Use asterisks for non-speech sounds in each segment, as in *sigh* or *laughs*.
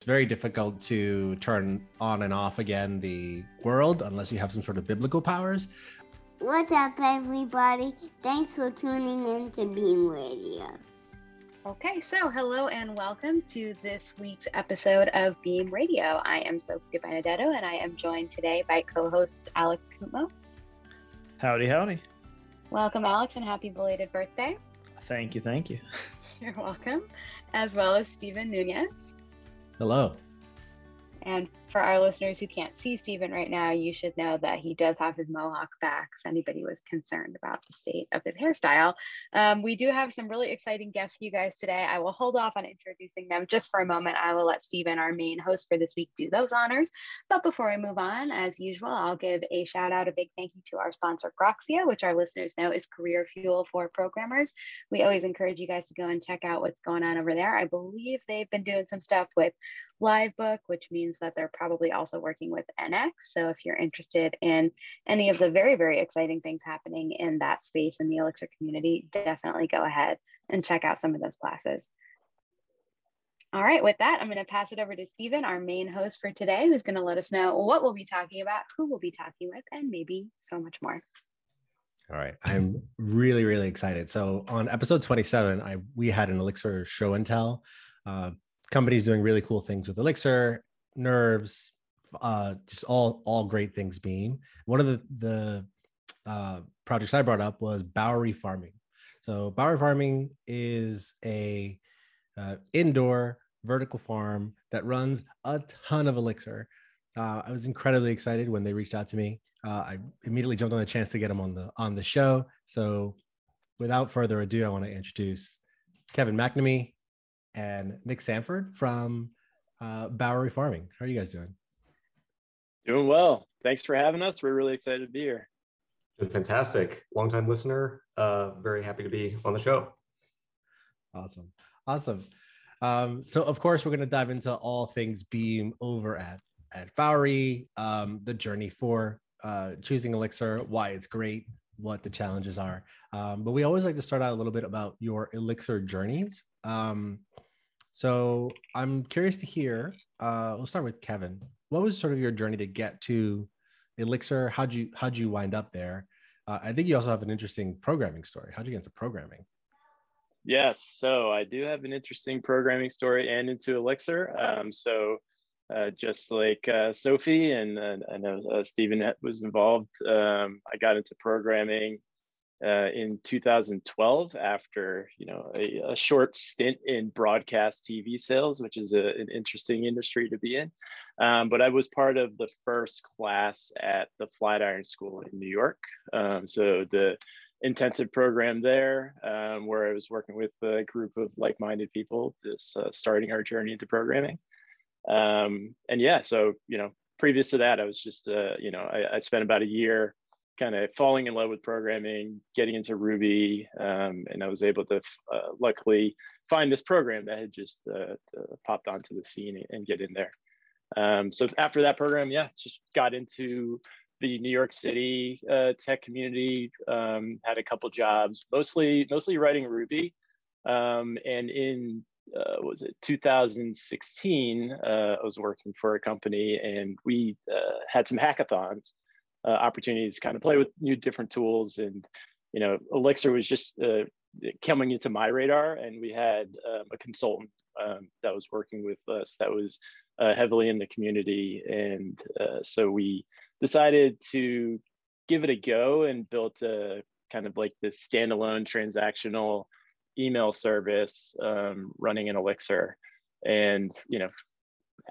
it's very difficult to turn on and off again the world unless you have some sort of biblical powers. What's up, everybody? Thanks for tuning in to Beam Radio. Okay, so hello and welcome to this week's episode of Beam Radio. I am Sophie DeBenedetto and I am joined today by co hosts Alex Koutmos. Howdy, howdy. Welcome, Alex, and happy belated birthday. Thank you, thank you. *laughs* You're welcome. As well as Stephen Nunez. Hello. And for our listeners who can't see Stephen right now, you should know that he does have his mohawk back if anybody was concerned about the state of his hairstyle. Um, we do have some really exciting guests for you guys today. I will hold off on introducing them just for a moment. I will let Stephen, our main host for this week, do those honors. But before we move on, as usual, I'll give a shout out, a big thank you to our sponsor, Groxio, which our listeners know is career fuel for programmers. We always encourage you guys to go and check out what's going on over there. I believe they've been doing some stuff with Livebook, which means that they're probably also working with NX. So if you're interested in any of the very, very exciting things happening in that space in the Elixir community, definitely go ahead and check out some of those classes. All right, with that, I'm going to pass it over to Stephen, our main host for today, who's going to let us know what we'll be talking about, who we'll be talking with, and maybe so much more. All right, I'm really, really excited. So on episode 27, I we had an Elixir show and tell. Uh, companies doing really cool things with Elixir, Nerves, uh, just all all great things. Beam. One of the the uh, projects I brought up was Bowery Farming. So Bowery Farming is a uh, indoor vertical farm that runs a ton of Elixir. Uh, I was incredibly excited when they reached out to me. Uh, I immediately jumped on the chance to get them on the on the show. So, without further ado, I want to introduce Kevin McNamee and Nick Sanford from uh, Bowery Farming. How are you guys doing? Doing well. Thanks for having us. We're really excited to be here. Been fantastic. Longtime listener. Uh, very happy to be on the show. Awesome. Awesome. Um, so of course we're going to dive into all things Beam over at at Bowery, um, the journey for uh, choosing Elixir, why it's great, what the challenges are. Um, but we always like to start out a little bit about your Elixir journeys. Um, so I'm curious to hear. Uh, we'll start with Kevin. What was sort of your journey to get to Elixir? How'd you how'd you wind up there? Uh, I think you also have an interesting programming story. How'd you get into programming? Yes, so I do have an interesting programming story and into Elixir. Um, so uh, just like uh, Sophie and I know uh, Stephen was involved, um, I got into programming uh, in 2012 after you know a, a, short stint in broadcast TV sales, which is a, an interesting industry to be in. Um, but I was part of the first class at the Flatiron School in New York. Um, so the intensive program there, um, where I was working with a group of like-minded people, just uh, starting our journey into programming. Um, and yeah, so you know, previous to that, I was just uh, you know I, I spent about a year kind of falling in love with programming, getting into Ruby, um, and I was able to uh, luckily find this program that had just uh, uh, popped onto the scene and get in there. Um, so after that program, yeah, just got into the New York City uh, tech community. Um, had a couple jobs, mostly mostly writing Ruby, um, and in uh, was it 2016? Uh, I was working for a company, and we had some hackathons uh, opportunities kind of play with new different tools. And, you know, Elixir was just uh, coming into my radar. And we had um, a consultant um, that was working with us that was uh, heavily in the community. And uh, so we decided to give it a go and built a kind of like this standalone transactional email service um, running in Elixir. And, you know,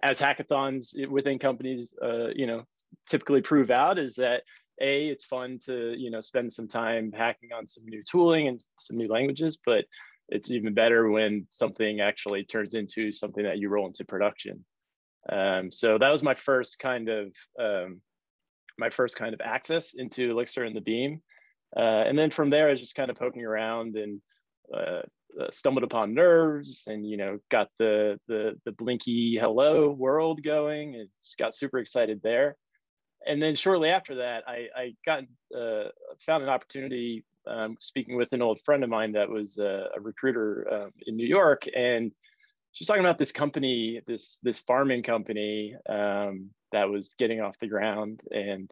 as hackathons within companies, uh, you know, typically prove out is that a it's fun to you know spend some time hacking on some new tooling and some new languages but it's even better when something actually turns into something that you roll into production. Um, so that was my first kind of um, my first kind of access into elixir and the beam. Uh, and then from there i was just kind of poking around and uh, uh, stumbled upon nerves and you know got the the the blinky hello world going and got super excited there and then shortly after that, I, I got uh, found an opportunity um, speaking with an old friend of mine that was uh, a recruiter um, in New York, and she's talking about this company, this this farming company um, that was getting off the ground, and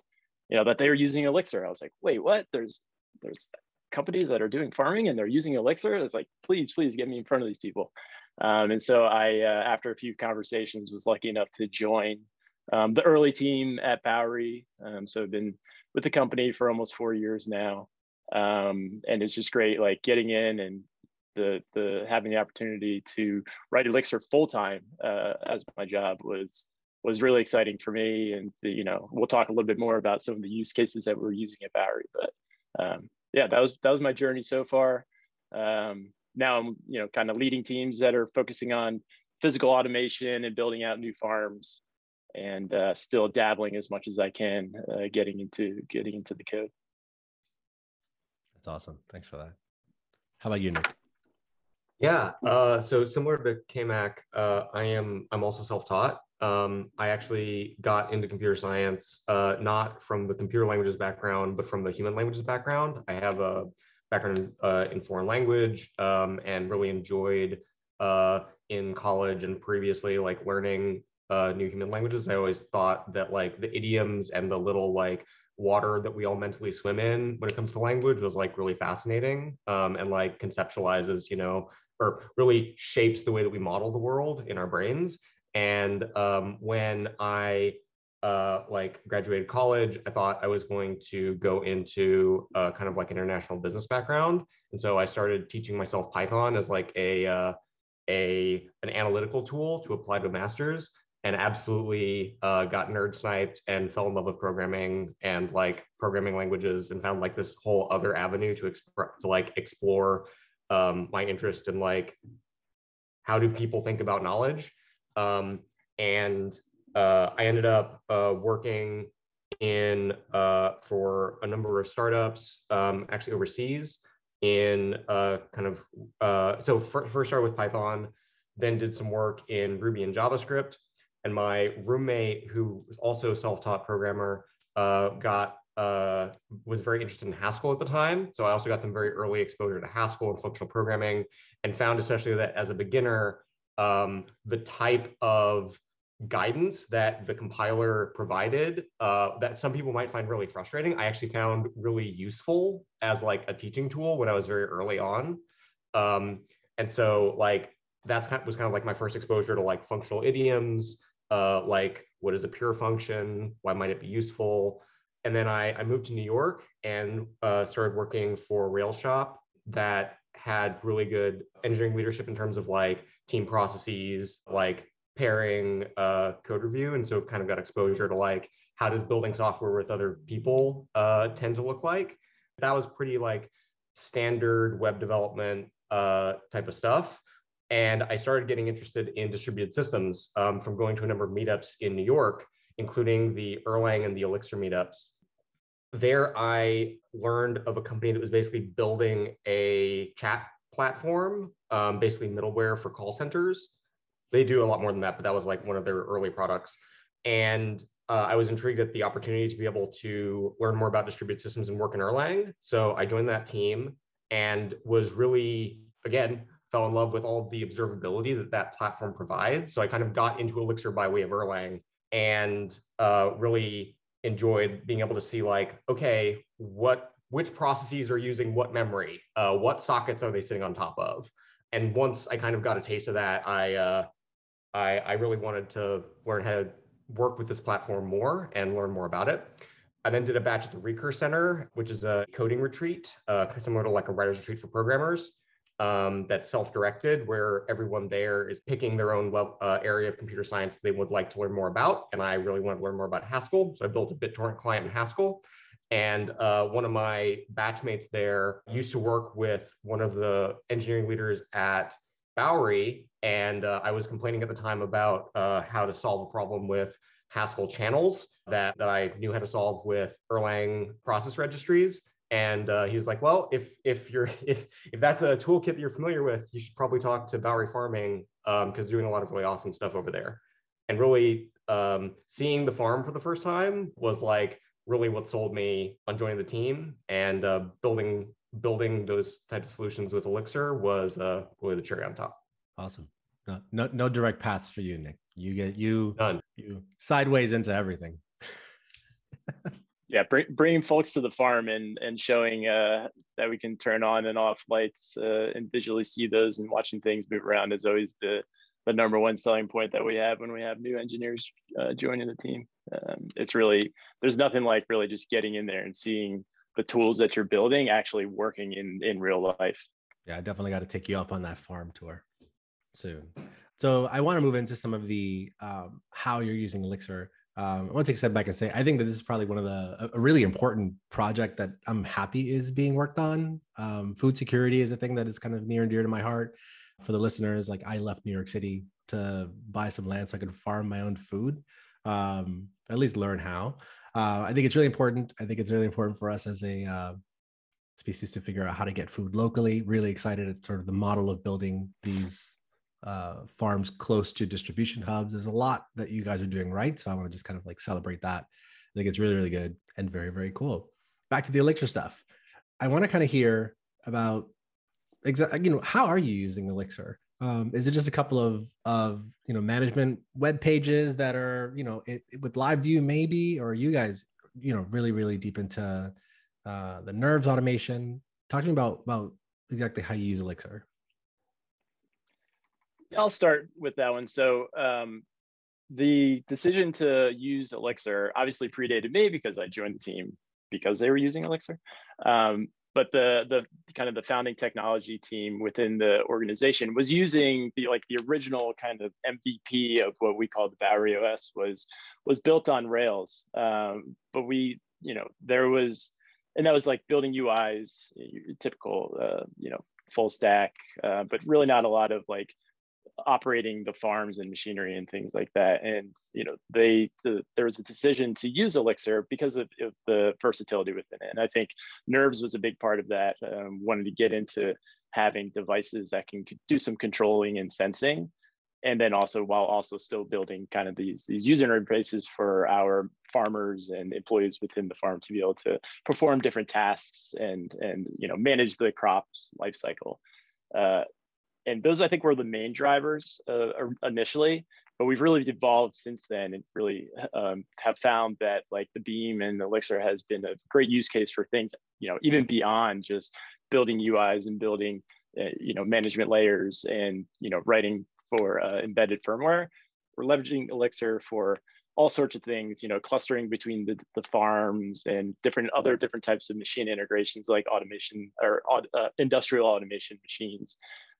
you know that they were using Elixir. I was like, wait, what? There's there's companies that are doing farming and they're using Elixir. It's like, please, please get me in front of these people. Um, and so I, uh, after a few conversations, was lucky enough to join um, the early team at Bowery. Um, so I've been with the company for almost four years now, um, and it's just great, like getting in and the the having the opportunity to write Elixir full time uh, as my job was was really exciting for me. And the, you know, we'll talk a little bit more about some of the use cases that we're using at Bowery. But um, yeah, that was that was my journey so far. Um, now I'm you know kind of leading teams that are focusing on physical automation and building out new farms and uh, still dabbling as much as I can, uh, getting into getting into the code. That's awesome. Thanks for that. How about you, Nick? Yeah. Uh, so similar to KMac, uh, I am I'm also self-taught. Um, I actually got into computer science uh, not from the computer languages background, but from the human languages background. I have a background uh, in foreign language um, and really enjoyed uh, in college and previously like learning uh, new human languages. I always thought that like the idioms and the little like water that we all mentally swim in when it comes to language was like really fascinating um, and like conceptualizes, you know, or really shapes the way that we model the world in our brains. And um, when I uh, like graduated college, I thought I was going to go into uh, kind of like international business background, and so I started teaching myself Python as like a uh, a an analytical tool to apply to a master's, and absolutely uh, got nerd sniped and fell in love with programming and like programming languages, and found like this whole other avenue to to like explore um, my interest in like how do people think about knowledge, um, and uh, I ended up uh, working in uh, for a number of startups, um, actually overseas, in uh, kind of uh, so first started with Python, then did some work in Ruby and JavaScript, and my roommate, who was also a self-taught programmer, uh, got was very interested in Haskell at the time. So I also got some very early exposure to Haskell and functional programming, and found especially that as a beginner, um, the type of guidance that the compiler provided uh, that some people might find really frustrating, I actually found really useful as like a teaching tool when I was very early on. Um, and so like that's kind of, was kind of like my first exposure to like functional idioms, uh, like what is a pure function, why might it be useful, and then I, I moved to New York and uh, started working for RailsShop that had really good engineering leadership in terms of like team processes, like pairing uh, code review, and so kind of got exposure to like how does building software with other people uh, tend to look like. That was pretty like standard web development uh, type of stuff. And I started getting interested in distributed systems um, from going to a number of meetups in New York, including the Erlang and the Elixir meetups. There, I learned of a company that was basically building a chat platform, um, basically middleware for call centers they do a lot more than that, but that was like one of their early products. And uh, I was intrigued at the opportunity to be able to learn more about distributed systems and work in Erlang. So I joined that team and was really, again, fell in love with all the observability that that platform provides. So I kind of got into Elixir by way of Erlang and uh, really enjoyed being able to see like, okay, what which processes are using what memory? Uh, what sockets are they sitting on top of? And once I kind of got a taste of that, I uh, I, I really wanted to learn how to work with this platform more and learn more about it. I then did a batch at the Recurse Center, which is a coding retreat, uh, similar to like a writer's retreat for programmers. Um, that's self-directed, where everyone there is picking their own uh, area of computer science they would like to learn more about. And I really wanted to learn more about Haskell, so I built a BitTorrent client in Haskell. And uh, one of my batchmates there used to work with one of the engineering leaders at Bowery, and uh, I was complaining at the time about uh, how to solve a problem with Haskell channels that, that I knew how to solve with Erlang process registries. And uh, he was like, "Well, if if you're *laughs* if if that's a toolkit that you're familiar with, you should probably talk to Bowery Farming because um, doing a lot of really awesome stuff over there." And really, um, seeing the farm for the first time was like really what sold me on joining the team and uh, building building those types of solutions with Elixir was uh, really the cherry on top. Awesome. no, no, no direct paths for you, Nick. You get you None. you sideways into everything. *laughs* yeah bring, bringing folks to the farm and and showing uh, that we can turn on and off lights uh, and visually see those and watching things move around is always the the number one selling point that we have when we have new engineers uh, joining the team. Um, it's really there's nothing like really just getting in there and seeing the tools that you're building actually working in in real life. Yeah i definitely got to take you up on that farm tour soon. So i want to move into some of the um, how you're using elixir um, I want to take a step back and say I think that this is probably one of the a really important project that I'm happy is being worked on. Um, food security is a thing that is kind of near and dear to my heart. For the listeners, like I left New York City to buy some land so I could farm my own food, um, at least learn how. Uh, I think it's really important. I think it's really important for us as a uh, species to figure out how to get food locally. Really excited at sort of the model of building these uh, farms close to distribution hubs. There's a lot that you guys are doing right. So I want to just kind of like celebrate that. I think it's really, really good and very, very cool. Back to the Elixir stuff. I want to kind of hear about exactly, you know, how are you using Elixir? Um, is it just a couple of of you know management web pages that are you know it, it, with live view maybe or you guys you know really really deep into uh, the nerves automation talking about about exactly how you use elixir I'll start with that one. So um, the decision to use Elixir obviously predated me because I joined the team because they were using Elixir. Um, but the the kind of the founding technology team within the organization was using the like the original kind of MVP of what we call the Bowery OS was was built on Rails. Um, but we you know there was and that was like building UIs, typical uh, you know full stack, uh, but really not a lot of like operating the farms and machinery and things like that. And you know, they the, there was a decision to use Elixir because of, of, the versatility within it. And I think Nerves was a big part of that. Um, wanted to get into having devices that can do some controlling and sensing, and then also while also still building kind of these these user interfaces for our farmers and employees within the farm to be able to perform different tasks and and you know manage the crops life cycle. Uh, and those I think were the main drivers uh, initially. But we've really evolved since then, and really um, have found that like the Beam and Elixir has been a great use case for things, you know, even beyond just building UIs and building, uh, you know, management layers and you know writing for uh, embedded firmware. We're leveraging Elixir for all sorts of things, you know, clustering between the, the farms and different other different types of machine integrations like automation or uh, industrial automation machines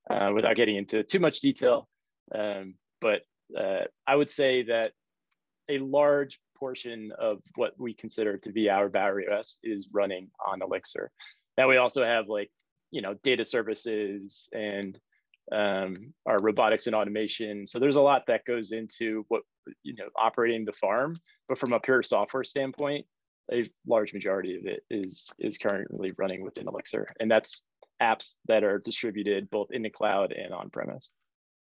uh, without getting into too much detail. Um, but uh, I would say that a large portion of what we consider to be our Bowery OS is running on Elixir. Now we also have like, you know, data services and um, our robotics and automation. So there's a lot that goes into what, you know, operating the farm, but from a pure software standpoint, a large majority of it is is currently running within Elixir. And that's apps that are distributed both in the cloud and on premise.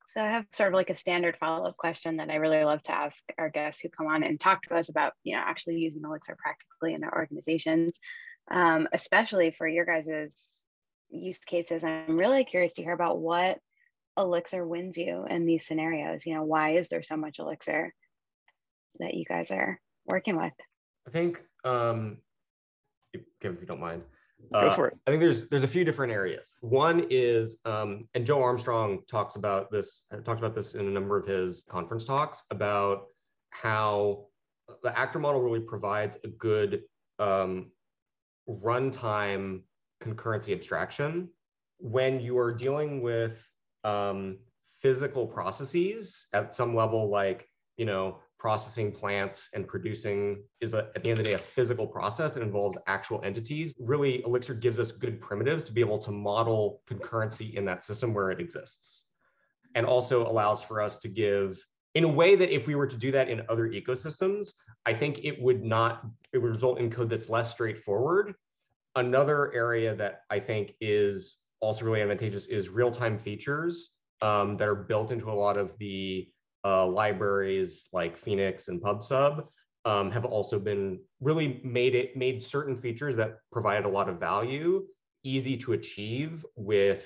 So I have sort of like a standard follow-up question that I really love to ask our guests who come on and talk to us about, you know, actually using Elixir practically in their organizations, um, especially for your guys's use cases. I'm really curious to hear about what Elixir wins you in these scenarios. You know, why is there so much Elixir that you guys are working with? I think, um, if, if you don't mind, Go uh, for it. I think there's there's a few different areas. One is, um, and Joe Armstrong talks about this, talked about this in a number of his conference talks about how the actor model really provides a good um, runtime concurrency abstraction when you are dealing with um, physical processes at some level, like you know processing plants and producing is a, at the end of the day a physical process that involves actual entities. Really elixir gives us good primitives to be able to model concurrency in that system where it exists. And also allows for us to give in a way that if we were to do that in other ecosystems i think it would not it would result in code that's less straightforward. Another area that i think is also really advantageous is real-time features um, that are built into a lot of the uh, libraries like Phoenix and PubSub um, have also been really made it made certain features that provided a lot of value easy to achieve with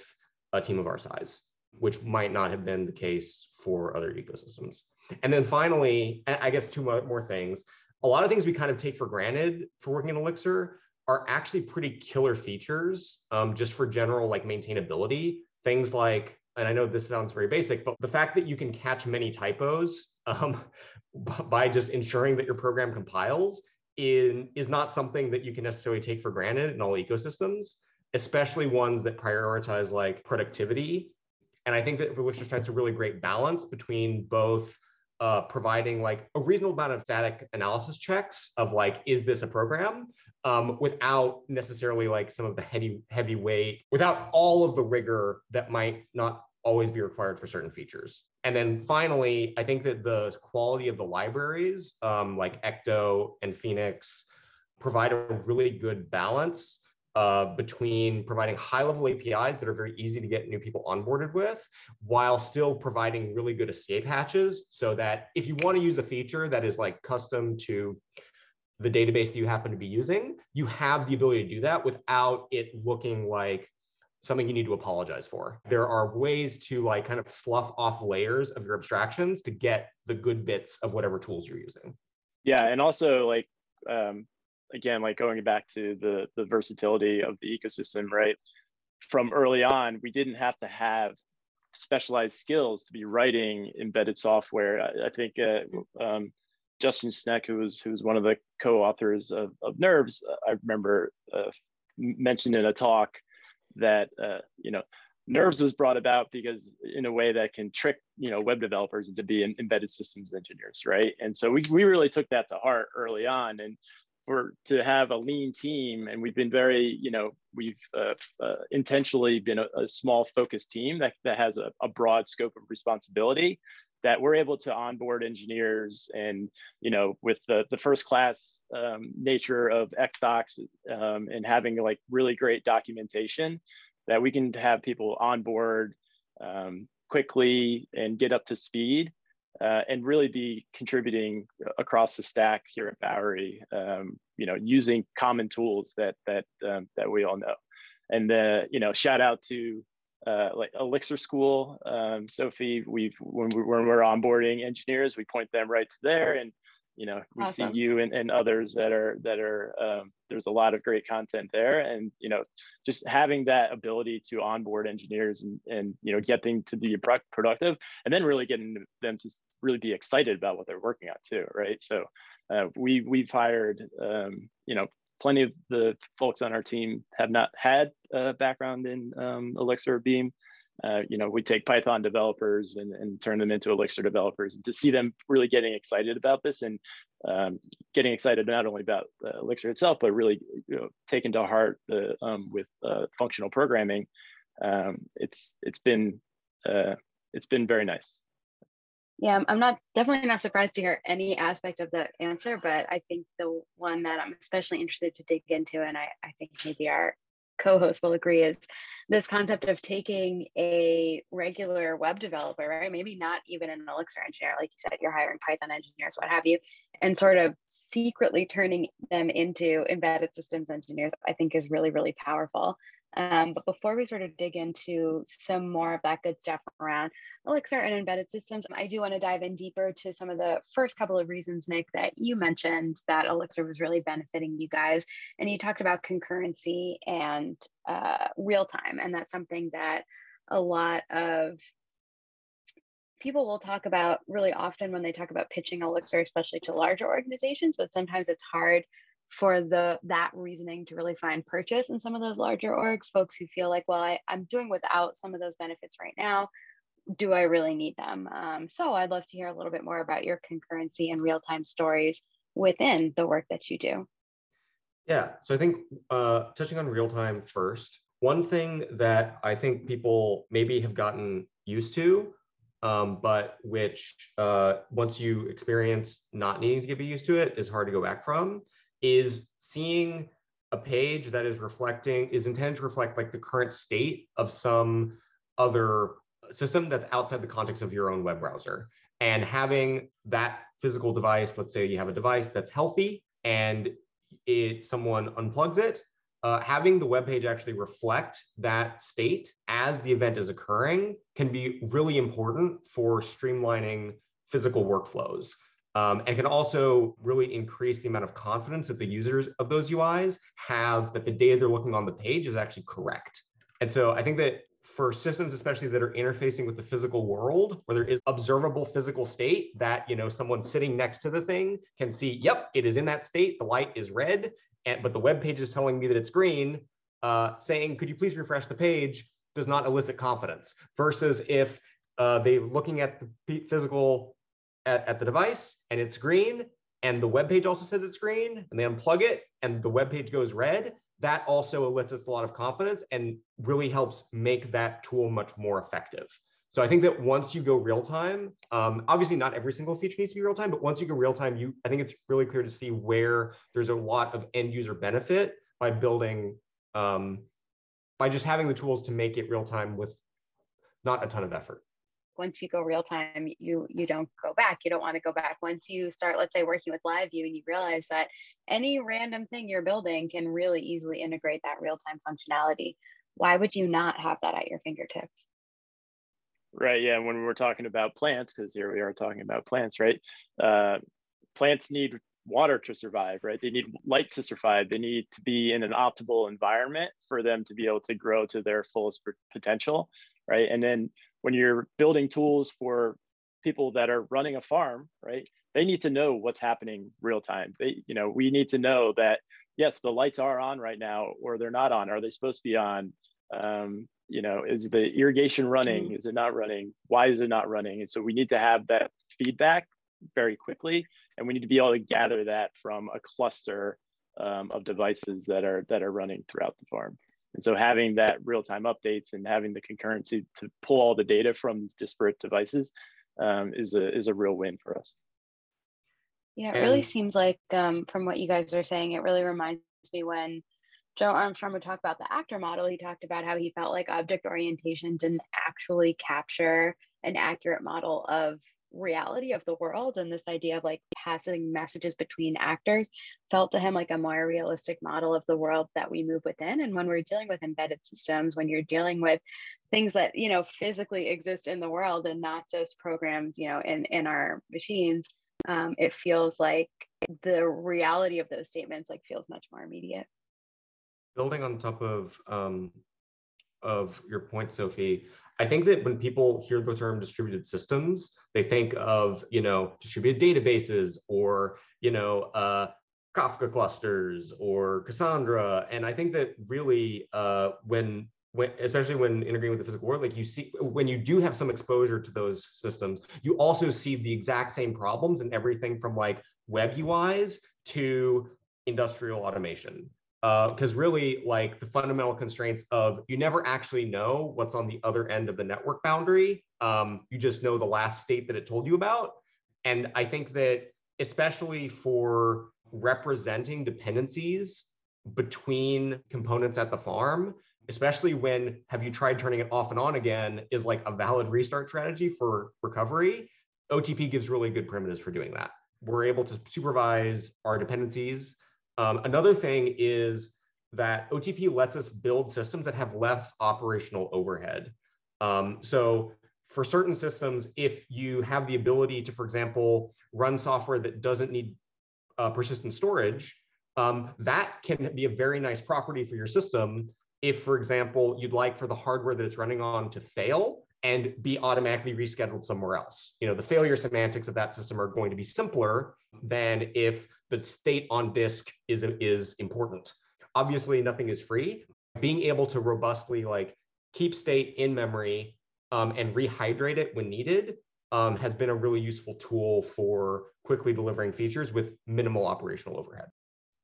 a team of our size. which might not have been the case for other ecosystems. And then finally, I guess two more things. A lot of things we kind of take for granted for working in Elixir are actually pretty killer features um, just for general like maintainability. Things like, and I know this sounds very basic, but the fact that you can catch many typos um, *laughs* by just ensuring that your program compiles in, is not something that you can necessarily take for granted in all ecosystems, especially ones that prioritize like productivity. And I think that Elixir strikes a really great balance between both uh, providing like a reasonable amount of static analysis checks of like, is this a program? Um, without necessarily like some of the heavy heavy weight, without all of the rigor that might not always be required for certain features. And then finally, I think that the quality of the libraries um, like Ecto and Phoenix provide a really good balance uh, between providing high level APIs that are very easy to get new people onboarded with, while still providing really good escape hatches so that if you want to use a feature that is like custom to the database that you happen to be using, you have the ability to do that without it looking like something you need to apologize for. There are ways to like kind of slough off layers of your abstractions to get the good bits of whatever tools you're using. Yeah, and also like um, again, like going back to the the versatility of the ecosystem, right? From early on, we didn't have to have specialized skills to be writing embedded software. I, I think uh, um, Justin Schneck, who was who was one of the co-authors of, of Nerves, I remember uh, mentioned in a talk that uh, you know Nerves was brought about because in a way that can trick you know web developers into being embedded systems engineers, right? And so we we really took that to heart early on, and for to have a lean team and we've been very you know we've uh, uh, intentionally been a, a, small focused team that, that has a, a, broad scope of responsibility that we're able to onboard engineers and you know with the, the first class um, nature of xdocs um, and having like really great documentation that we can have people on board um, quickly and get up to speed uh, and really be contributing across the stack here at Bowery, um, you know, using common tools that that um, that we all know. And uh, you know, shout out to uh, like Elixir School, um, Sophie. We've when, we, when we're onboarding engineers, we point them right to there, and you know we awesome. see you and, and others that are that are um, there's a lot of great content there and you know just having that ability to onboard engineers and and you know getting to be productive and then really getting them to really be excited about what they're working on too right so uh, we we've hired um, you know plenty of the folks on our team have not had a background in um, elixir or beam uh, you know, we take Python developers and, and turn them into Elixir developers. And to see them really getting excited about this and um, getting excited not only about uh, Elixir itself, but really you know, taken to heart the, um, with uh, functional programming, um, it's it's been uh, it's been very nice. Yeah, I'm not definitely not surprised to hear any aspect of the answer, but I think the one that I'm especially interested to dig into, and I, I think maybe our co-host will agree is this concept of taking a regular web developer right? Maybe not even an elixir engineer like you said you're hiring python engineers what have you and sort of secretly turning them into embedded systems engineers i think is really really powerful um, but before we sort of dig into some more of that good stuff around Elixir and embedded systems, I do want to dive in deeper to some of the first couple of reasons, Nick, that you mentioned that Elixir was really benefiting you guys. And you talked about concurrency and uh, real time. And that's something that a lot of people will talk about really often when they talk about pitching Elixir, especially to larger organizations, but sometimes it's hard for the that reasoning to really find purchase in some of those larger orgs folks who feel like well I, i'm doing without some of those benefits right now. Do i really need them? Um, so i'd love to hear a little bit more about your concurrency and real-time stories within the work that you do. Yeah so i think uh, touching on real-time first one thing that i think people maybe have gotten used to um, but which uh, once you experience not needing to get used to it is hard to go back from is seeing a page that is reflecting is intended to reflect like the current state of some other system that's outside the context of your own web browser and having that physical device let's say you have a device that's healthy and it someone unplugs it uh, having the web page actually reflect that state as the event is occurring can be really important for streamlining physical workflows. Um, and can also really increase the amount of confidence that the users of those UIs have that the data they're looking on the page is actually correct. And so I think that for systems, especially that are interfacing with the physical world, where there is observable physical state that you know someone sitting next to the thing can see, yep, it is in that state. The light is red, and but the web page is telling me that it's green. Uh, saying, could you please refresh the page, does not elicit confidence. Versus if uh, they're looking at the physical at, at the device and it's green, and the web page also says it's green, and they unplug it and the web page goes red, that also elicits a lot of confidence and really helps make that tool much more effective. So I think that once you go real time, um, obviously not every single feature needs to be real time, but once you go real time, you I think it's really clear to see where there's a lot of end user benefit by building, um, by just having the tools to make it real time with not a ton of effort once you go real time you you don't go back. You don't want to go back. Once you start let's say working with live view and you realize that any random thing you're building can really easily integrate that real time functionality why would you not have that at your fingertips? Right yeah when we're talking about plants because here we are talking about plants right? Uh, plants need water to survive right? They need light to survive. They need to be in an optimal environment for them to be able to grow to their fullest potential right? And then when you're building tools for people that are running a farm, right? They need to know what's happening real time. They, you know, we need to know that yes, the lights are on right now, or they're not on. Are they supposed to be on? Um, you know, is the irrigation running? Mm. Is it not running? Why is it not running? And so we need to have that feedback very quickly, and we need to be able to gather that from a cluster um, of devices that are that are running throughout the farm. And so having that real-time updates and having the concurrency to pull all the data from these disparate devices um, is a is a real win for us. Yeah, it and, really seems like um, from what you guys are saying, it really reminds me when Joe Armstrong would talk about the actor model. He talked about how he felt like object orientation didn't actually capture an accurate model of reality of the world and this idea of like passing messages between actors felt to him like a more realistic model of the world that we move within. And when we're dealing with embedded systems when you're dealing with things that you know physically exist in the world and not just programs you know in in our machines um, it feels like the reality of those statements like feels much more immediate. Building on top of um, of your point sophie I think that when people hear the term distributed systems, they think of, you know, distributed databases or, you know, uh, Kafka clusters or Cassandra. And I think that really uh, when, when, especially when integrating with the physical world, like you see, when you do have some exposure to those systems, you also see the exact same problems in everything from like web UIs to industrial automation because uh, really like the fundamental constraints of you never actually know what's on the other end of the network boundary. Um, you just know the last state that it told you about. And i think that especially for representing dependencies between components at the farm especially when have you tried turning it off and on again? is like a valid restart strategy for recovery. Otp gives really good primitives for doing that. We're able to supervise our dependencies um, another thing is that OTP lets us build systems that have less operational overhead. Um, so for certain systems, if you have the ability to, for example, run software that doesn't need uh, persistent storage, um, that can be a very nice property for your system. If, for example, you'd like for the hardware that it's running on to fail and be automatically rescheduled somewhere else. You know, the failure semantics of that system are going to be simpler than if the state on disk is, is important. Obviously, nothing is free. Being able to robustly like keep state in memory um, and rehydrate it when needed um, has been a really useful tool for quickly delivering features with minimal operational overhead.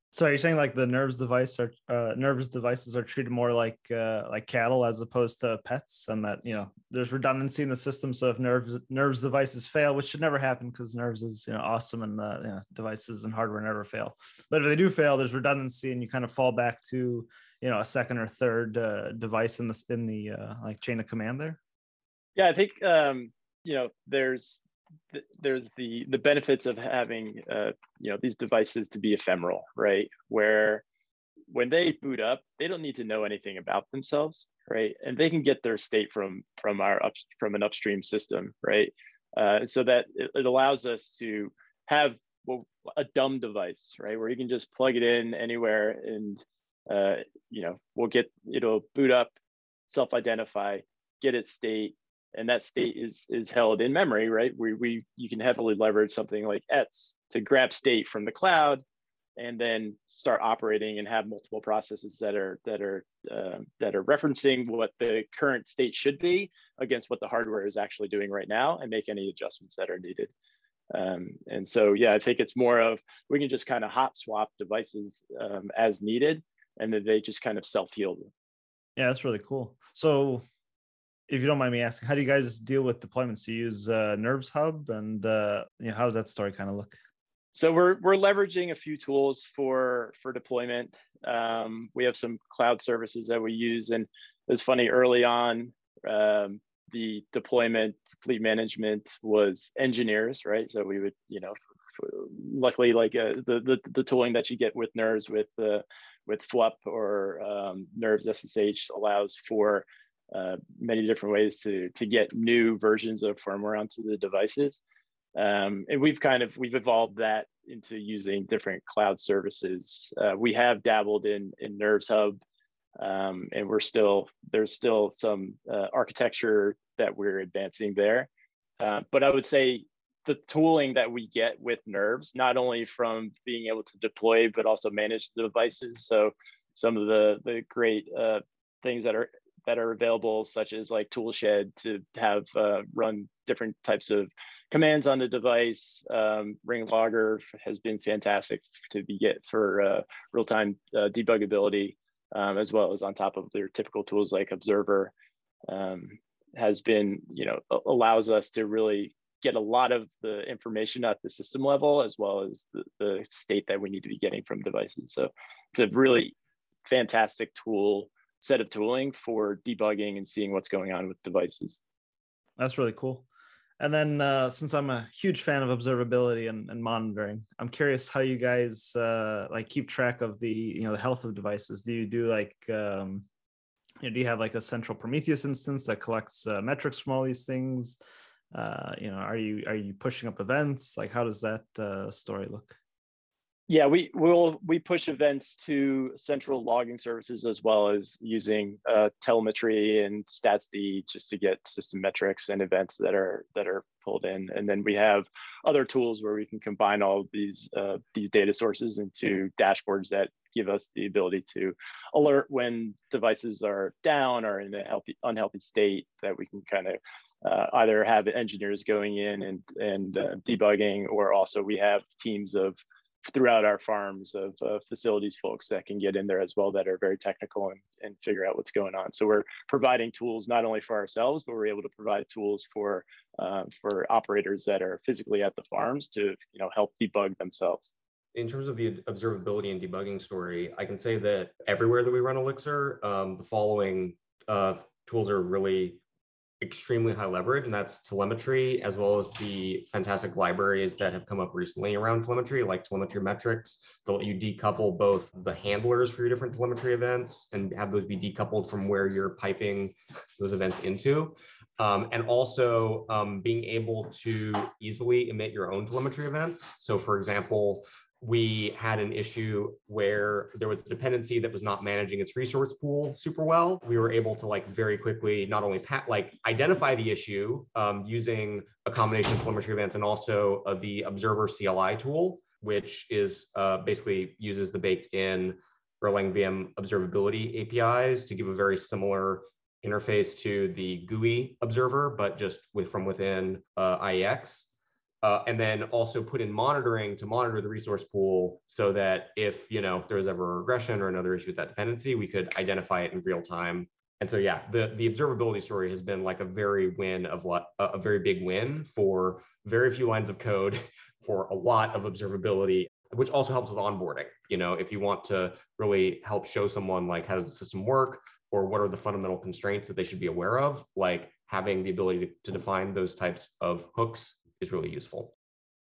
So are you saying like the nerves device are uh, nervous devices are treated more like uh, like cattle as opposed to pets, and that you know there's redundancy in the system. So if nerves nerves devices fail, which should never happen because nerves is you know awesome and uh, you know, devices and hardware never fail. But if they do fail, there's redundancy, and you kind of fall back to you know a second or third uh, device in the in the uh, like chain of command there. Yeah, I think um, you know there's there's the the benefits of having uh, you know these devices to be ephemeral, right? Where when they boot up, they don't need to know anything about themselves, right? And they can get their state from from our up from an upstream system, right? Uh, so that it, it allows us to have well, a dumb device, right, where you can just plug it in anywhere, and uh, you know we'll get it'll boot up, self-identify, get its state, and that state is is held in memory, right? We we you can heavily leverage something like ETS to grab state from the cloud and then start operating and have multiple processes that are that are uh, that are referencing what the current state should be against what the hardware is actually doing right now and make any adjustments that are needed. Um, and so yeah i think it's more of we can just kind of hot swap devices um, as needed and then they just kind of self-heal. Yeah that's really cool. So if you don't mind me asking how do you guys deal with deployments Do you use uh, nerves hub and uh, you know, how does that story kind of look so we're we're leveraging a few tools for for deployment. Um, we have some cloud services that we use, and it's funny early on. Um, the deployment fleet management was engineers, right? So we would, you know, luckily like uh, the, the the tooling that you get with nerves with uh, with FWUP or um, nerves SSH allows for uh, many different ways to to get new versions of firmware onto the devices. Um, and we've kind of we've evolved that into using different cloud services. Uh, we have dabbled in in Nerves Hub, um, and we're still there's still some uh, architecture that we're advancing there. Uh, but I would say the tooling that we get with Nerves, not only from being able to deploy but also manage the devices. So some of the the great uh, things that are that are available, such as like Toolshed to have uh, run different types of commands on the device. Um, Ring Logger has been fantastic to be get for uh, real-time uh, debuggability, um, as well as on top of their typical tools like Observer, um, has been, you know, allows us to really get a lot of the information at the system level, as well as the, the state that we need to be getting from devices. So it's a really fantastic tool set of tooling for debugging and seeing what's going on with devices. That's really cool. And then, uh, since I'm a huge fan of observability and, and monitoring, I'm curious how you guys uh, like keep track of the you know the health of devices. Do you do like um, you know, do you have like a central Prometheus instance that collects uh, metrics from all these things? Uh, you know, are you are you pushing up events? Like, how does that uh, story look? Yeah, we will we push events to central logging services as well as using uh, telemetry and StatsD just to get system metrics and events that are that are pulled in. And then we have other tools where we can combine all of these uh, these data sources into dashboards that give us the ability to alert when devices are down or in a healthy unhealthy state that we can kind of uh, either have engineers going in and and uh, debugging or also we have teams of throughout our farms of uh, facilities folks that can get in there as well that are very technical and, and figure out what's going on. So we're providing tools not only for ourselves, but we're able to provide tools for uh, for operators that are physically at the farms to you know help debug themselves. In terms of the observability and debugging story, I can say that everywhere that we run Elixir, um, the following uh, tools are really extremely high leverage, and that's telemetry, as well as the fantastic libraries that have come up recently around telemetry, like telemetry metrics, They'll let you decouple both the handlers for your different telemetry events and have those be decoupled from where you're piping those events into. Um, and also um, being able to easily emit your own telemetry events. So for example, we had an issue where there was a dependency that was not managing its resource pool super well. We were able to like very quickly not only pat, like identify the issue um, using a combination of telemetry events and also uh, the Observer CLI tool, which is uh, basically uses the baked in Erlang VM observability APIs to give a very similar interface to the GUI observer, but just with from within uh, IEX. Uh, and then also put in monitoring to monitor the resource pool so that if you know there was ever a regression or another issue with that dependency, we could identify it in real time. And so yeah, the the observability story has been like a very win of lot a very big win for very few lines of code *laughs* for a lot of observability, which also helps with onboarding. You know, if you want to really help show someone like how does the system work or what are the fundamental constraints that they should be aware of, like having the ability to, to define those types of hooks is really useful.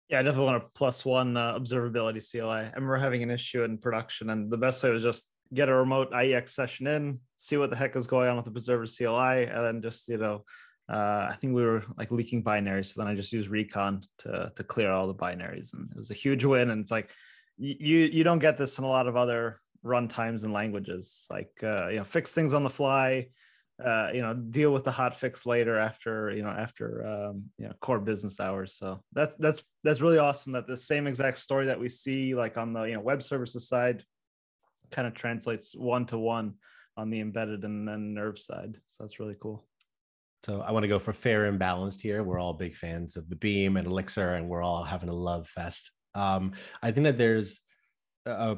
Yeah, I definitely want a plus one uh, observability CLI. I remember having an issue in production, and the best way was just get a remote IEX session in, see what the heck is going on with the observer CLI, and then just you know, uh, I think we were like leaking binaries. So then I just used recon to to clear all the binaries, and it was a huge win. And it's like you you don't get this in a lot of other runtimes and languages. Like uh, you know, fix things on the fly. Uh, you know, deal with the hot fix later after you know after um, you know core business hours. So that's that's that's really awesome. That the same exact story that we see like on the you know web services side kind of translates one to one on the embedded and then nerve side. So that's really cool. So I want to go for fair and balanced here. We're all big fans of the Beam and Elixir, and we're all having a love fest. Um, I think that there's a,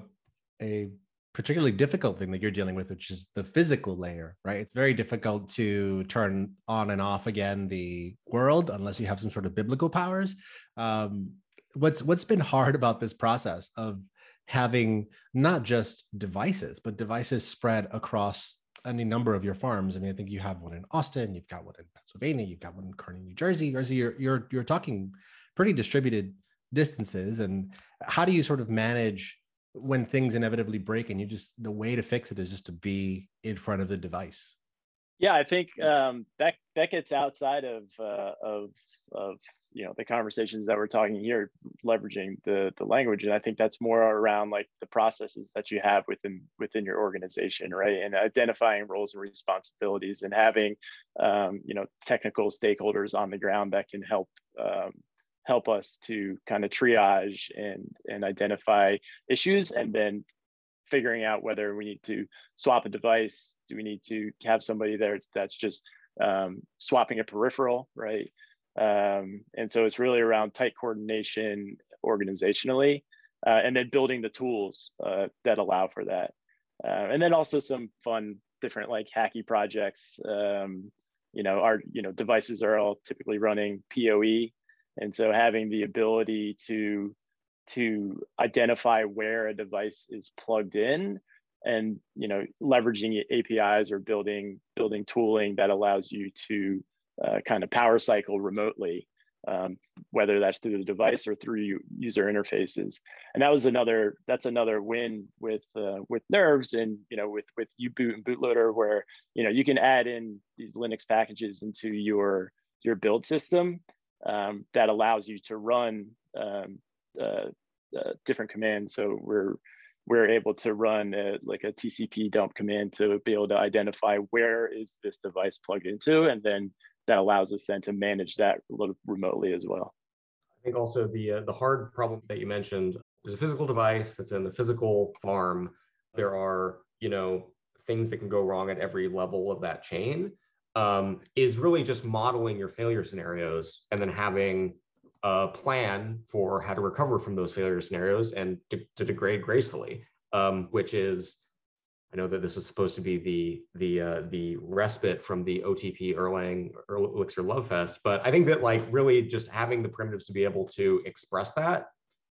a particularly difficult thing that you're dealing with, which is the physical layer, right? It's very difficult to turn on and off again the world unless you have some sort of biblical powers. Um, what's what's been hard *laughs* about this process of having not just devices, but devices spread across any number of your farms. I mean, I think you have one in Austin, you've got one in Pennsylvania, you've got one in Kearny, New Jersey. So you're you're you're talking pretty distributed distances. And how do you sort of manage when things inevitably break and you just the way to fix it is just to be in front of the device? Yeah, I think um, that that gets outside of uh, of of you know the conversations that we're talking here leveraging the the language and i think that's more around like the processes that you have within within your organization right and identifying roles and responsibilities and having um, you know technical stakeholders on the ground that can help um, help us to kind of triage and and identify issues and then figuring out whether we need to swap a device do we need to have somebody there that's just um, swapping a peripheral right um, and so it's really around tight coordination organizationally, uh, and then building the tools uh, that allow for that. Uh, and then also some fun, different like hacky projects. Um, you know, our you know devices are all typically running PoE, and so having the ability to to identify where a device is plugged in and you know leveraging apis or building building tooling that allows you to uh, kind of power cycle remotely, um, whether that's through the device or through user interfaces. And that was another that's another win with uh, with Nerves and you know with with U-Boot and bootloader where you know you can add in these Linux packages into your your build system um, that allows you to run um, uh, uh different commands. So we're we're able to run a, like a TCP dump command to be able to identify where is this device plugged into, and then that allows us then to manage that remotely as well. I think also the uh, the hard problem that you mentioned. There's a physical device that's in the physical farm. There are you know things that can go wrong at every level of that chain. Um, is really just modeling your failure scenarios and then having a plan for how to recover from those failure scenarios and to, to degrade gracefully, um, which is I know that this was supposed to be the the uh, the respite from the OTP Erlang Elixir Love Fest, but I think that like really just having the primitives to be able to express that,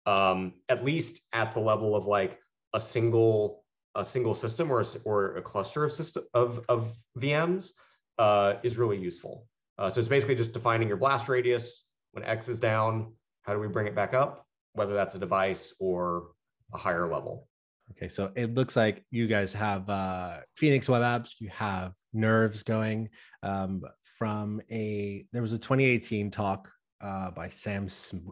um, at least at the level of like a single a single system or a, or a cluster of system of of VMs, uh, is really useful. Uh, so it's basically just defining your blast radius when X is down. How do we bring it back up? Whether that's a device or a higher level. Okay, so it looks like you guys have uh, Phoenix Web Apps, you have Nerves going um, from a. There was a 2018 talk uh, by Sam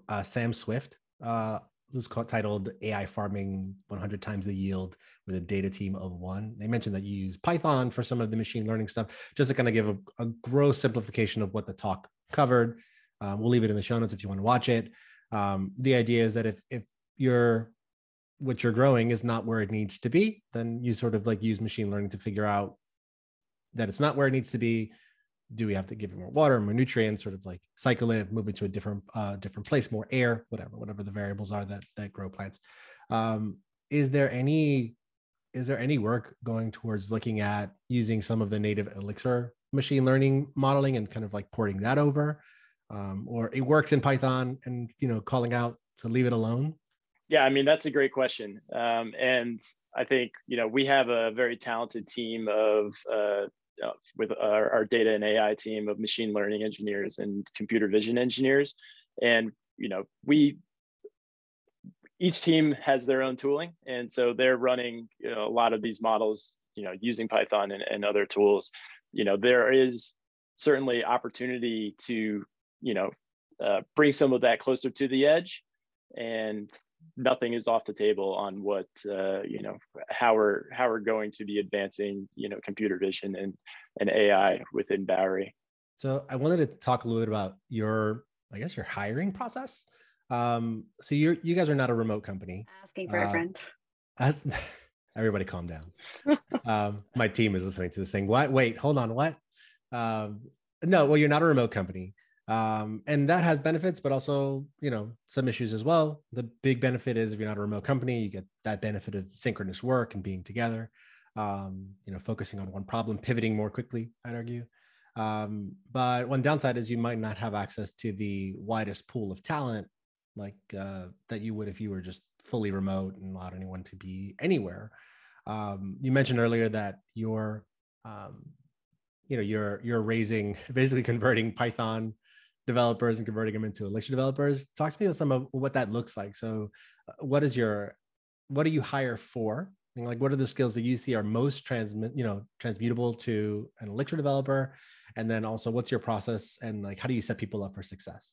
uh, Sam Swift. Uh, it was called, titled AI Farming 100 Times the Yield with a data team of one. They mentioned that you use Python for some of the machine learning stuff, just to kind of give a, a gross simplification of what the talk covered. Um, we'll leave it in the show notes if you want to watch it. Um, the idea is that if if you're what you're growing is not where it needs to be, then you sort of like use machine learning to figure out that it's not where it needs to be. Do we have to give it more water, more nutrients, sort of like cycle it, move it to a different uh, different place, more air, whatever, whatever the variables are that that grow plants. Um, is there any is there any work going towards looking at using some of the native Elixir machine learning modeling and kind of like porting that over, um, or it works in Python and you know calling out to leave it alone? Yeah, I mean that's a great question, um, and I think you know we have a very talented team of uh, uh, with our, our, data and AI team of machine learning engineers and computer vision engineers, and you know we each team has their own tooling, and so they're running you know, a lot of these models, you know, using Python and, and other tools. You know, there is certainly opportunity to, you know, uh, bring some of that closer to the edge, and nothing is off the table on what uh, you know how we're how we're going to be advancing you know computer vision and and AI within Bowery. So I wanted to talk a little bit about your I guess your hiring process. Um, so you're you guys are not a remote company. Asking for uh, a friend. As, *laughs* everybody calm down. *laughs* um, my team is listening to this thing. What? Wait, hold on. What? Um, no, well, you're not a remote company. Um, and that has benefits, but also, you know, some issues as well. The big benefit is if you're not a remote company, you get that benefit of synchronous work and being together. Um, you know, focusing on one problem, pivoting more quickly, I'd argue. Um, but one downside is you might not have access to the widest pool of talent like uh, that you would if you were just fully remote and allowed anyone to be anywhere. Um, you mentioned earlier that you're, um, you know, you're you're raising *laughs* basically converting Python developers and converting them into Elixir developers. Talk to me about some of what that looks like. So, uh, what is your what do you hire for? And like, what are the skills that you see are most transmit, you know, transmutable to an Elixir developer? And then also, what's your process and like, how do you set people up for success?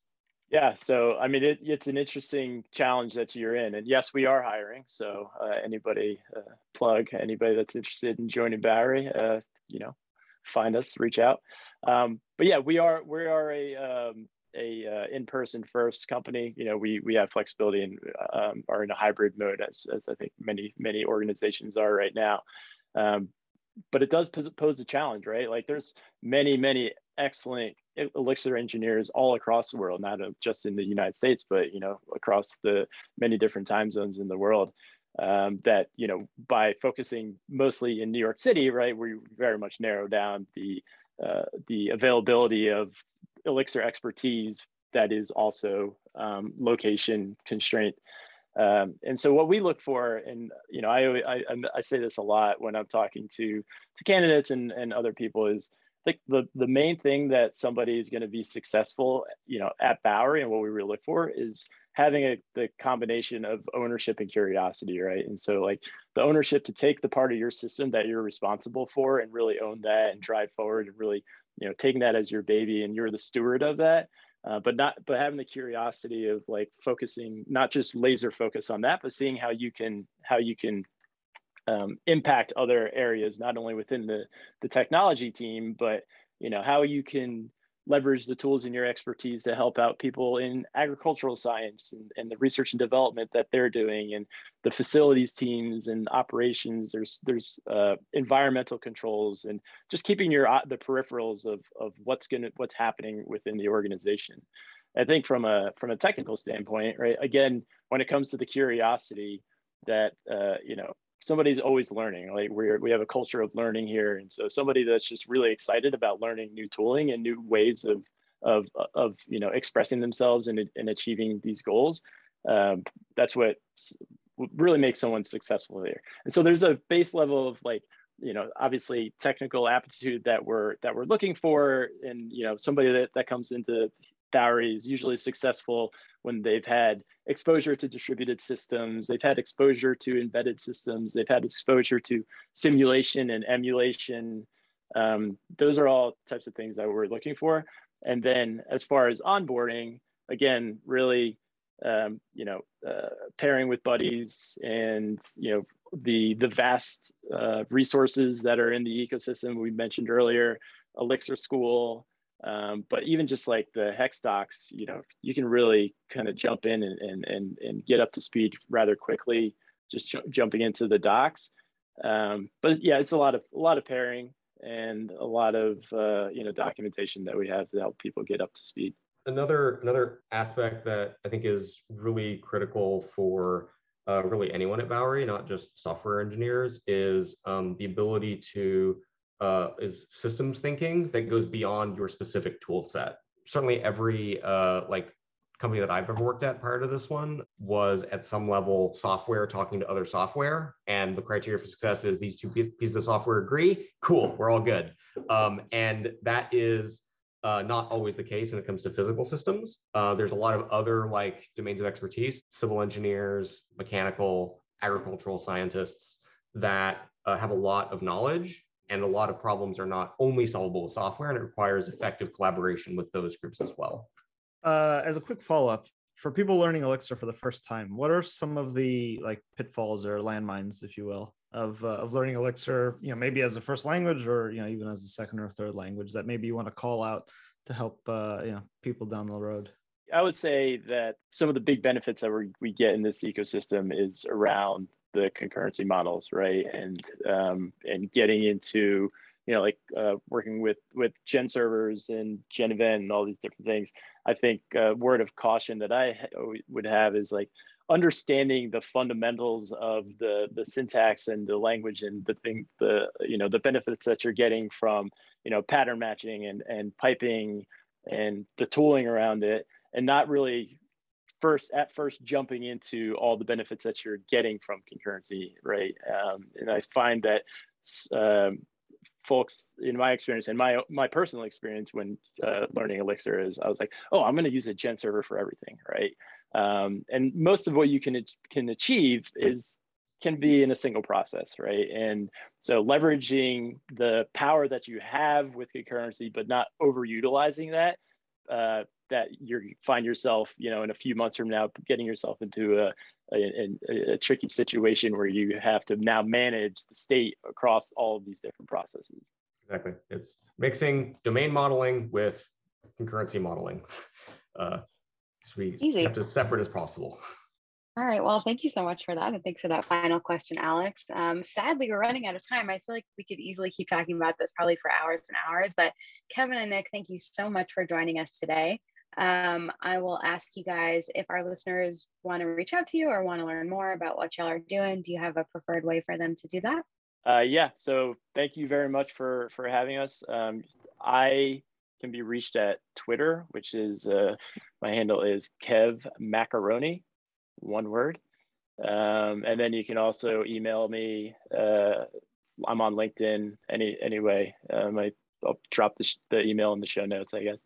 Yeah, so I mean, it, it's an interesting challenge that you're in, and yes, we are hiring. So uh, anybody uh, plug anybody that's interested in joining Bowery, uh, you know, find us, reach out. Um, but yeah, we are we are a um, a uh, in-person first company. You know, we we have flexibility and um, are in a hybrid mode, as as I think many many organizations are right now. Um, but it does pose, pose a challenge, right? Like there's many many excellent elixir engineers all across the world not just in the united states but you know across the many different time zones in the world um, that you know by focusing mostly in new york city right we very much narrow down the uh, the availability of elixir expertise that is also um, location constraint. Um, and so what we look for, and you know, I, I I say this a lot when I'm talking to to candidates and and other people is think the, the main thing that somebody is going to be successful, you know, at Bowery and what we really look for is having a, the combination of ownership and curiosity, right? And so like the ownership to take the part of your system that you're responsible for and really own that and drive forward and really, you know, taking that as your baby and you're the steward of that. Uh, but not but having the curiosity of like focusing not just laser focus on that but seeing how you can how you can um, impact other areas, not only within the, the technology team, but you know how you can leverage the tools and your expertise to help out people in agricultural science and, and the research and development that they're doing and the facilities teams and operations. There's there's uh, environmental controls and just keeping your the peripherals of of what's going to what's happening within the organization. I think from a from a technical standpoint right again when it comes to the curiosity that uh, you know somebody's always learning. Like we're we have a culture of learning here, and so somebody that's just really excited about learning new tooling and new ways of of of you know expressing themselves and and achieving these goals. Um, that's what really makes someone successful there. And so there's a base level of like you know obviously technical aptitude that we're that we're looking for and you know somebody that, that comes into Bowery is usually successful when they've had exposure to distributed systems, they've had exposure to embedded systems, they've had exposure to simulation and emulation. Um, those are all types of things that we're looking for. And then as far as onboarding, again, really, um, you know, uh, pairing with buddies and, you know, the, the vast uh, resources that are in the ecosystem we mentioned earlier, Elixir School, um, but even just like the hex docs, you know, you can really kind of jump in and, and, and, and get up to speed rather quickly, just jumping into the docs. Um, but yeah, it's a lot of, a lot of pairing and a lot of, uh, you know, documentation that we have to help people get up to speed. Another, another aspect that I think is really critical for uh, really anyone at Bowery, not just software engineers, is um, the ability to uh, is systems thinking that goes beyond your specific tool set. Certainly, every uh, like company that I've ever worked at prior to this one was at some level software talking to other software, and the criteria for success is these two pieces of software agree. Cool, we're all good. Um, and that is uh, not always the case when it comes to physical systems. Uh, there's a lot of other like domains of expertise, civil engineers, mechanical, agricultural scientists that uh, have a lot of knowledge and a lot of problems are not only solvable with software and it requires effective collaboration with those groups as well. Uh, as a quick follow-up, for people learning Elixir for the first time, what are some of the like pitfalls or landmines, if you will, of uh, of learning Elixir? You know, maybe as a first language, or you know, even as a second or third language that maybe you want to call out to help uh, you know people down the road. I would say that some of the big benefits that we, we get in this ecosystem is around the concurrency models, right? And um, and getting into you know like uh, working with with gen servers and gen event and all these different things i think uh, word of caution that i would have is like understanding the fundamentals of the the syntax and the language and the thing the you know the benefits that you're getting from you know pattern matching and and piping and the tooling around it and not really first at first jumping into all the benefits that you're getting from concurrency right? Um, and i find that um, folks in my experience and my my personal experience when uh, learning elixir is i was like oh i'm going to use a gen server for everything right? Um, and most of what you can can achieve is can be in a single process right? And so leveraging the power that you have with concurrency but not overutilizing that uh, that you find yourself, you know, in a few months from now, getting yourself into a, a, a, tricky situation where you have to now manage the state across all of these different processes. Exactly. It's mixing domain modeling with concurrency modeling. Uh, so we Easy. kept as separate as possible. All right. Well, thank you so much for that. And thanks for that final question, Alex. Um, sadly, we're running out of time. I feel like we could easily keep talking about this probably for hours and hours. But Kevin and Nick, thank you so much for joining us today. Um, I will ask you guys if our listeners want to reach out to you or want to learn more about what y'all are doing. Do you have a preferred way for them to do that? Uh, yeah. So thank you very much for for having us. Um, I can be reached at Twitter, which is uh, my handle is Kev Macaroni one word. Um, and then you can also email me. Uh, I'm on LinkedIn any anyway. Um, I, will drop the, the email in the show notes, I guess.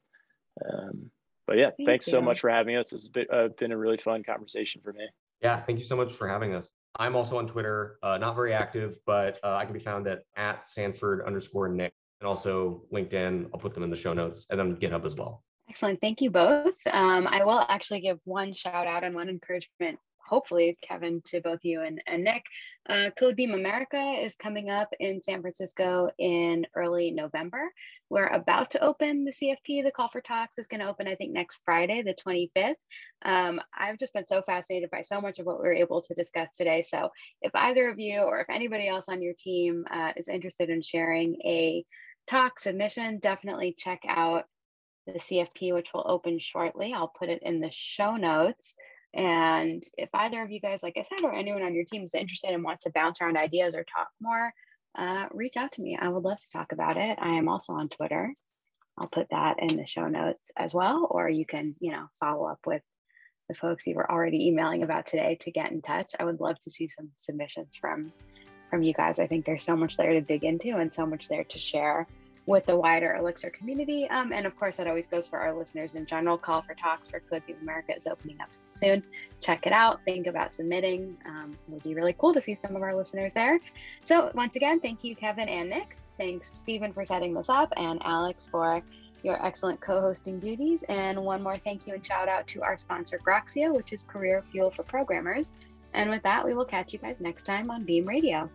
Um, but yeah, thank thanks you. so much for having us. It's been, uh, been a really fun conversation for me. Yeah, thank you so much for having us. I'm also on Twitter, uh, not very active, but uh, I can be found at at Sanford underscore Nick, and also LinkedIn. I'll put them in the show notes, and then GitHub as well. Excellent. Thank you both. Um, I will actually give one shout out and one encouragement hopefully, Kevin, to both you and, and Nick. Uh, Codebeam America is coming up in San Francisco in early November. We're about to open the CFP. The call for talks is going to open, I think, next Friday, the 25th. Um, I've just been so fascinated by so much of what we are able to discuss today. So, if either of you or if anybody else on your team uh, is interested in sharing a talk submission, definitely check out the CFP, which will open shortly. I'll put it in the show notes. And if either of you guys, like I said, or anyone on your team is interested and wants to bounce around ideas or talk more, uh, reach out to me. I would love to talk about it. I am also on Twitter. I'll put that in the show notes as well. Or you can, you know, follow up with the folks you were already emailing about today to get in touch. I would love to see some submissions from from you guys. I think there's so much there to dig into and so much there to share with the wider Elixir community. Um, and of course, that always goes for our listeners in general. Call for talks for Codebeam America is opening up soon. Check it out. Think about submitting. Um, it would be really cool to see some of our listeners there. So, once again, thank you, Kevin and Nick. Thanks, Stephen, for setting this up, and Alex for your excellent co hosting duties. And one more thank you and shout out to our sponsor, Groxio, which is career fuel for programmers. And with that, we will catch you guys next time on Beam Radio.